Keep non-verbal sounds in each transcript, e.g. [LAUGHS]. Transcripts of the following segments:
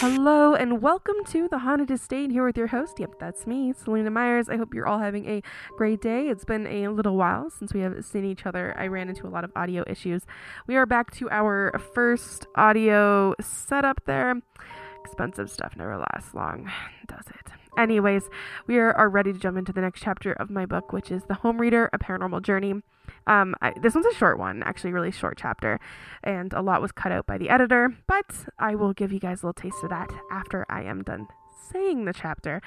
Hello and welcome to the Haunted Estate here with your host. Yep, that's me, Celina Myers. I hope you're all having a great day. It's been a little while since we have seen each other. I ran into a lot of audio issues. We are back to our first audio setup there. Expensive stuff never lasts long, does it? Anyways, we are, are ready to jump into the next chapter of my book, which is The Home Reader, A Paranormal Journey. Um, I, this one's a short one, actually, really short chapter, and a lot was cut out by the editor, but I will give you guys a little taste of that after I am done saying the chapter.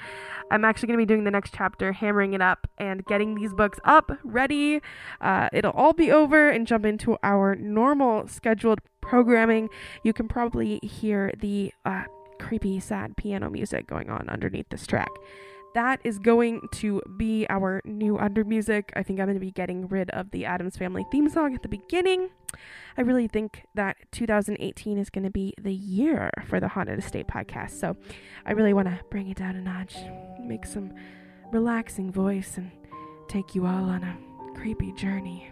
I'm actually going to be doing the next chapter, hammering it up and getting these books up, ready. Uh, it'll all be over and jump into our normal scheduled programming. You can probably hear the uh, creepy, sad piano music going on underneath this track that is going to be our new under music. I think I'm going to be getting rid of the Addams Family theme song at the beginning. I really think that 2018 is going to be the year for the Haunted Estate podcast. So I really want to bring it down a notch, make some relaxing voice, and take you all on a creepy journey.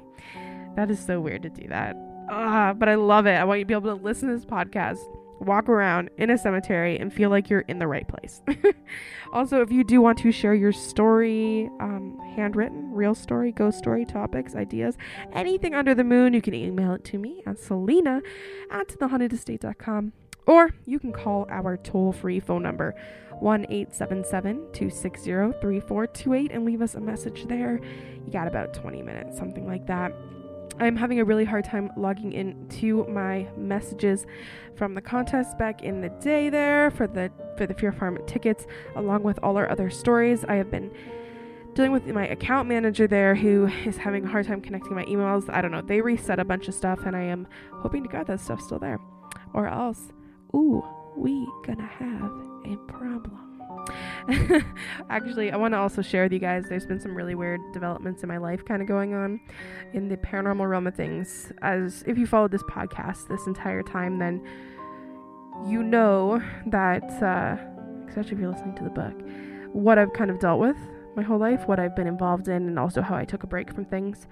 That is so weird to do that. Ah, but I love it. I want you to be able to listen to this podcast walk around in a cemetery and feel like you're in the right place. [LAUGHS] also, if you do want to share your story, um, handwritten, real story, ghost story, topics, ideas, anything under the moon, you can email it to me at celina at thehauntedestate.com or you can call our toll free phone number 1 877 260 3428 and leave us a message there. You got about 20 minutes, something like that. I'm having a really hard time logging into my messages from the contest back in the day there for the for the Fear Farm tickets, along with all our other stories. I have been dealing with my account manager there who is having a hard time connecting my emails. I don't know. They reset a bunch of stuff and I am hoping to God that stuff's still there. Or else, ooh, we gonna have a problem. [LAUGHS] Actually, I want to also share with you guys there's been some really weird developments in my life kind of going on in the paranormal realm of things. As if you followed this podcast this entire time, then you know that, uh, especially if you're listening to the book, what I've kind of dealt with my whole life, what I've been involved in, and also how I took a break from things.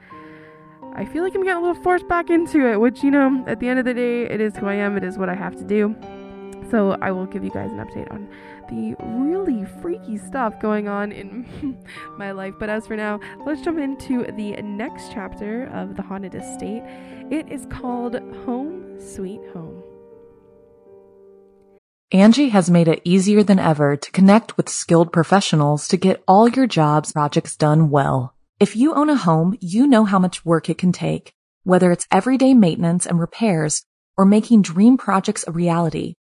I feel like I'm getting a little forced back into it, which, you know, at the end of the day, it is who I am, it is what I have to do. So I will give you guys an update on the really freaky stuff going on in [LAUGHS] my life. But as for now, let's jump into the next chapter of The Haunted Estate. It is called Home Sweet Home. Angi has made it easier than ever to connect with skilled professionals to get all your jobs projects done well. If you own a home, you know how much work it can take, whether it's everyday maintenance and repairs or making dream projects a reality.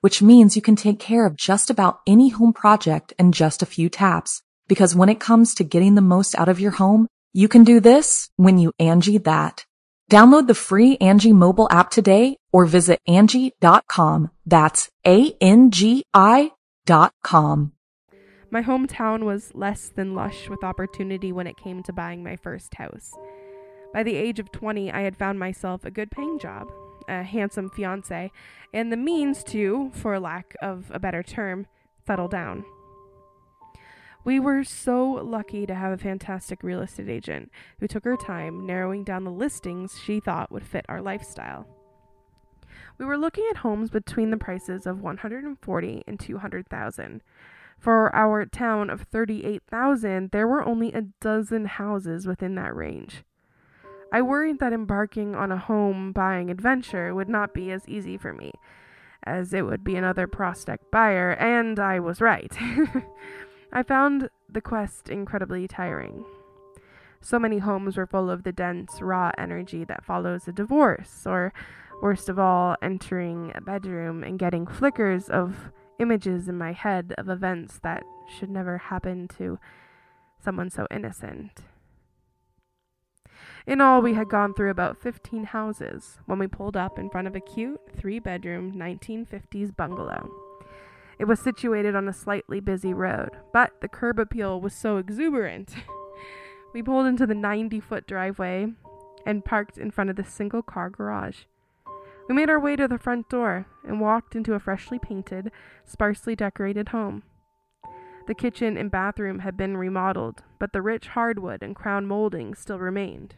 which means you can take care of just about any home project in just a few taps. Because when it comes to getting the most out of your home, you can do this when you Angi that. Download the free Angi mobile app today or visit Angi.com. That's A-N-G-I dot com. My hometown was less than lush with opportunity when it came to buying my first house. By the age of 20, I had found myself a good paying job, a handsome fiance, and the means to, for lack of a better term, settle down. We were so lucky to have a fantastic real estate agent who took her time narrowing down the listings she thought would fit our lifestyle. We were looking at homes between the prices of 140 and 200,000. For our town of 38,000, there were only a dozen houses within that range. I worried that embarking on a home buying adventure would not be as easy for me, as it would be another prospect buyer, and I was right. [LAUGHS] I found the quest incredibly tiring. So many homes were full of the dense, raw energy that follows a divorce, or worst of all, entering a bedroom and getting flickers of images in my head of events that should never happen to someone so innocent. In all, we had gone through about 15 houses when we pulled up in front of a cute three bedroom 1950s bungalow. It was situated on a slightly busy road, but the curb appeal was so exuberant. [LAUGHS] we pulled into the 90 foot driveway and parked in front of the single car garage. We made our way to the front door and walked into a freshly painted, sparsely decorated home. The kitchen and bathroom had been remodeled, but the rich hardwood and crown molding still remained.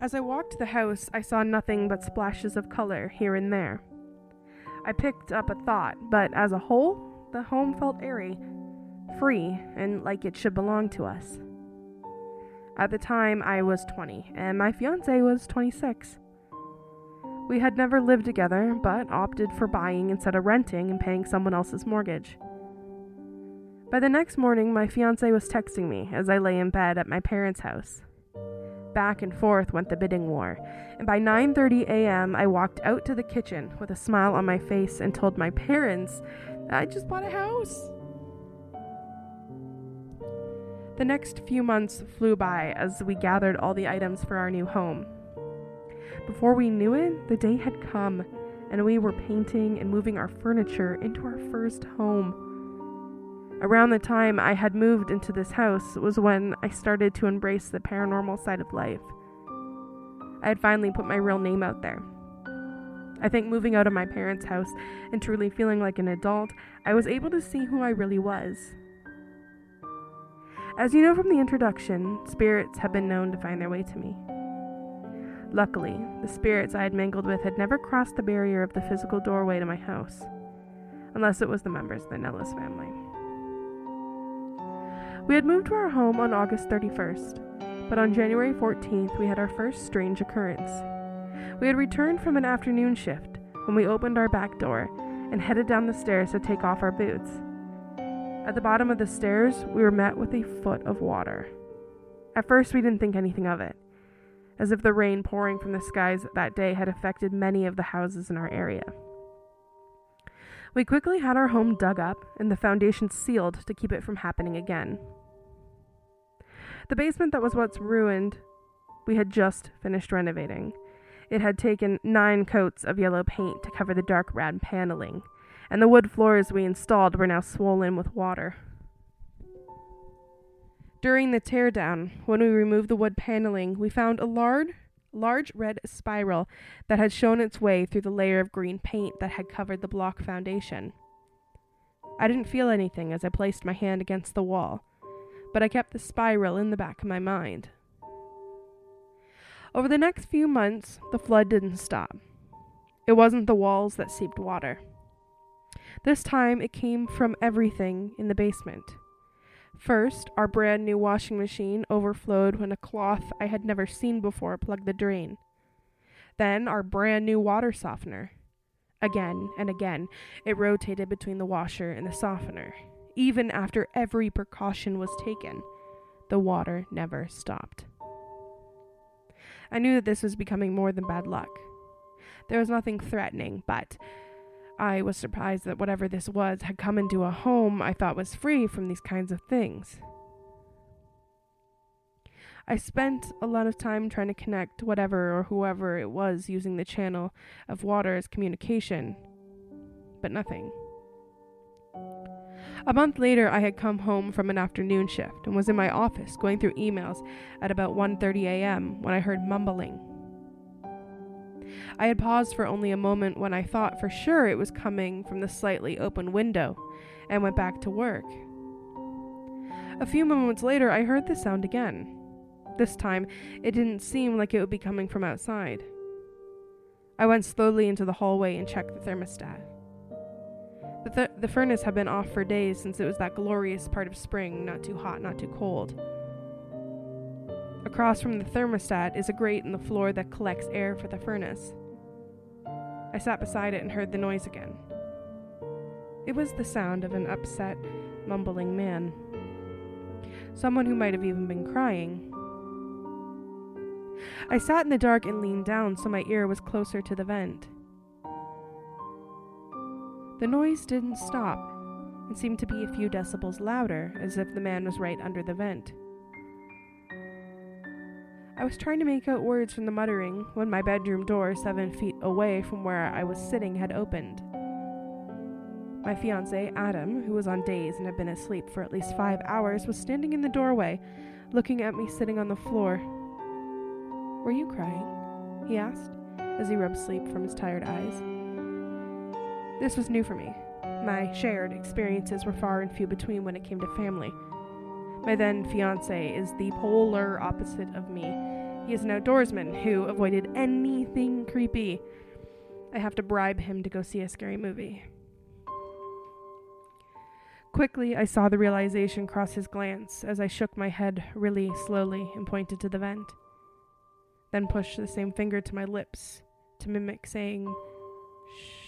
As I walked the house, I saw nothing but splashes of color here and there. I picked up a thought, but as a whole, the home felt airy, free, and like it should belong to us. At the time, I was 20, and my fiance was 26. We had never lived together, but opted for buying instead of renting and paying someone else's mortgage. By the next morning, my fiance was texting me as I lay in bed at my parents' house. Back and forth went the bidding war, and by 9:30 a.m., I walked out to the kitchen with a smile on my face and told my parents I just bought a house. The next few months flew by as we gathered all the items for our new home. Before we knew it, the day had come, and we were painting and moving our furniture into our first home. Around the time I had moved into this house was when I started to embrace the paranormal side of life. I had finally put my real name out there. I think moving out of my parents' house and truly feeling like an adult, I was able to see who I really was. As you know from the introduction, spirits have been known to find their way to me. Luckily, the spirits I had mingled with had never crossed the barrier of the physical doorway to my house, unless it was the members of the Nellis family. We had moved to our home on August 31st, but on January 14th we had our first strange occurrence. We had returned from an afternoon shift when we opened our back door and headed down the stairs to take off our boots. At the bottom of the stairs, we were met with a foot of water. At first, we didn't think anything of it as if the rain pouring from the skies that day had affected many of the houses in our area. We quickly had our home dug up and the foundation sealed to keep it from happening again. The basement that was once ruined, we had just finished renovating. It had taken nine coats of yellow paint to cover the dark red paneling, and the wood floors we installed were now swollen with water. During the teardown, when we removed the wood paneling, we found a large, large red spiral that had shown its way through the layer of green paint that had covered the block foundation. I didn't feel anything as I placed my hand against the wall, but I kept the spiral in the back of my mind. Over the next few months, the flood didn't stop. It wasn't the walls that seeped water. This time, it came from everything in the basement. First, our brand new washing machine overflowed when a cloth I had never seen before plugged the drain. Then, our brand new water softener. Again and again, it rotated between the washer and the softener, even after every precaution was taken, the water never stopped. I knew that this was becoming more than bad luck. There was nothing threatening, but I was surprised that whatever this was had come into a home I thought was free from these kinds of things. I spent a lot of time trying to connect whatever or whoever it was using the channel of water as communication, but nothing. A month later, I had come home from an afternoon shift and was in my office going through emails at about 1:30 a.m. when I heard mumbling. I had paused for only a moment when I thought for sure it was coming from the slightly open window and went back to work. A few moments later, I heard the sound again. This time, it didn't seem like it would be coming from outside. I went slowly into the hallway and checked the thermostat. The, th- the furnace had been off for days since it was that glorious part of spring, not too hot, not too cold. Across from the thermostat is a grate in the floor that collects air for the furnace. I sat beside it and heard the noise again. It was the sound of an upset, mumbling man. Someone who might have even been crying. I sat in the dark and leaned down so my ear was closer to the vent. The noise didn't stop and seemed to be a few decibels louder, as if the man was right under the vent. I was trying to make out words from the muttering when my bedroom door, seven feet away from where I was sitting, had opened. My fiance, Adam, who was on days and had been asleep for at least five hours, was standing in the doorway, looking at me sitting on the floor. Were you crying? he asked, as he rubbed sleep from his tired eyes. This was new for me. My shared experiences were far and few between when it came to family. My then fiance is the polar opposite of me. He is an outdoorsman who avoided anything creepy. I have to bribe him to go see a scary movie. Quickly, I saw the realization cross his glance as I shook my head really slowly and pointed to the vent. Then pushed the same finger to my lips to mimic saying, Shh.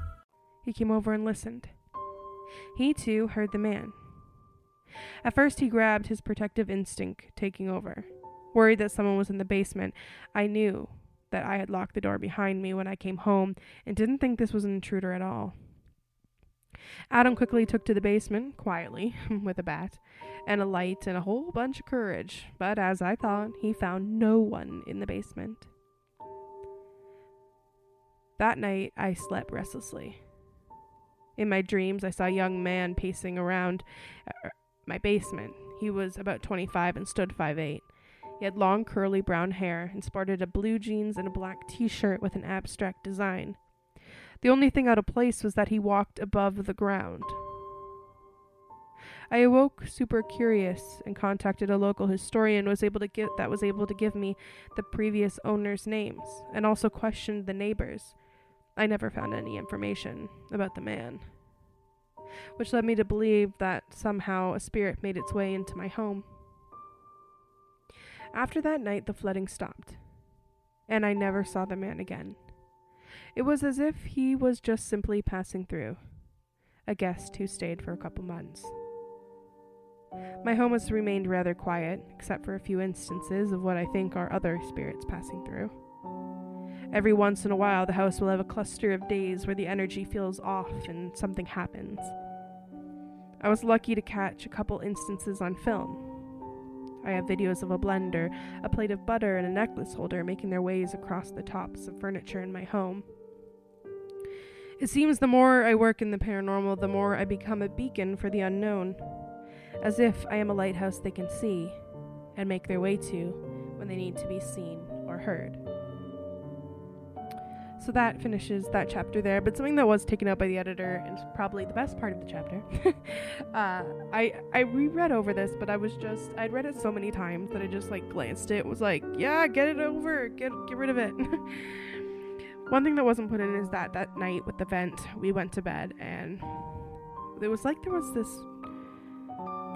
He came over and listened. He too heard the man. At first, he grabbed his protective instinct taking over. Worried that someone was in the basement, I knew that I had locked the door behind me when I came home and didn't think this was an intruder at all. Adam quickly took to the basement, quietly, [LAUGHS] with a bat, and a light and a whole bunch of courage, but as I thought, he found no one in the basement. That night, I slept restlessly. In my dreams, I saw a young man pacing around uh, my basement. He was about 25 and stood 5'8. He had long curly brown hair and sported a blue jeans and a black t shirt with an abstract design. The only thing out of place was that he walked above the ground. I awoke super curious and contacted a local historian was able to get that was able to give me the previous owners' names and also questioned the neighbors. I never found any information about the man, which led me to believe that somehow a spirit made its way into my home. After that night, the flooding stopped, and I never saw the man again. It was as if he was just simply passing through, a guest who stayed for a couple months. My home has remained rather quiet, except for a few instances of what I think are other spirits passing through. Every once in a while, the house will have a cluster of days where the energy feels off and something happens. I was lucky to catch a couple instances on film. I have videos of a blender, a plate of butter, and a necklace holder making their ways across the tops of furniture in my home. It seems the more I work in the paranormal, the more I become a beacon for the unknown, as if I am a lighthouse they can see and make their way to when they need to be seen or heard. So that finishes that chapter there. But something that was taken out by the editor and probably the best part of the chapter. [LAUGHS] uh, I I reread over this, but I was just I'd read it so many times that I just like glanced it. Was like, yeah, get it over, get get rid of it. [LAUGHS] One thing that wasn't put in is that that night with the vent, we went to bed and it was like there was this.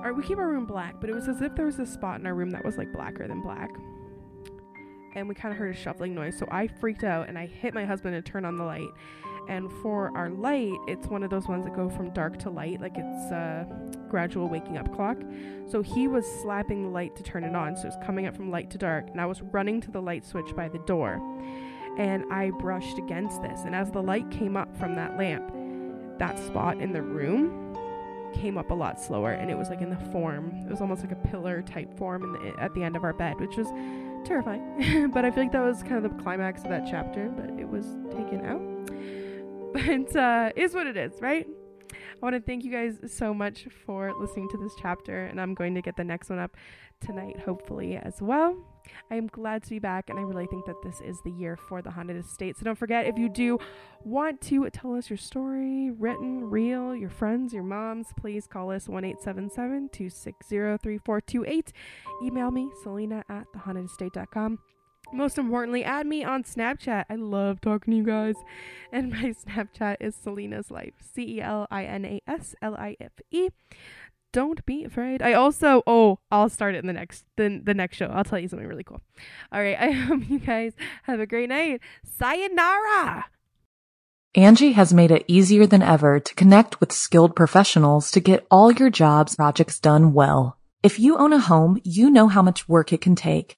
Or we keep our room black, but it was as if there was a spot in our room that was like blacker than black and we kind of heard a shuffling noise. So I freaked out and I hit my husband to turn on the light. And for our light, it's one of those ones that go from dark to light, like it's a gradual waking up clock. So he was slapping the light to turn it on. So it's coming up from light to dark. And I was running to the light switch by the door. And I brushed against this. And as the light came up from that lamp, that spot in the room came up a lot slower and it was like in the form it was almost like a pillar type form the, at the end of our bed which was terrifying. [LAUGHS] but I feel like that was kind of the climax of that chapter, but it was taken out. [LAUGHS] But uh, is what it is, right? I want to thank you guys so much for listening to this chapter, and I'm going to get the next one up tonight, hopefully, as well. I am glad to be back, and I really think that this is the year for the Haunted Estate. So don't forget, if you do want to tell us your story, written, real, your friends, your moms, please call us 1 877 260 3428. Email me, Celina at thehauntedestate.com. Most importantly, add me on Snapchat. I love talking to you guys. And my [LAUGHS] Snapchat is Celina's Life. C E L I N A S L I F E don't be afraid. I also oh, I'll start it in the next the, the next show. I'll tell you something really cool. All right, [LAUGHS] I hope you guys have a great night. Sayonara. Angi has made it easier than ever to connect with skilled professionals to get all your jobs projects done well. If you own a home, you know how much work it can take,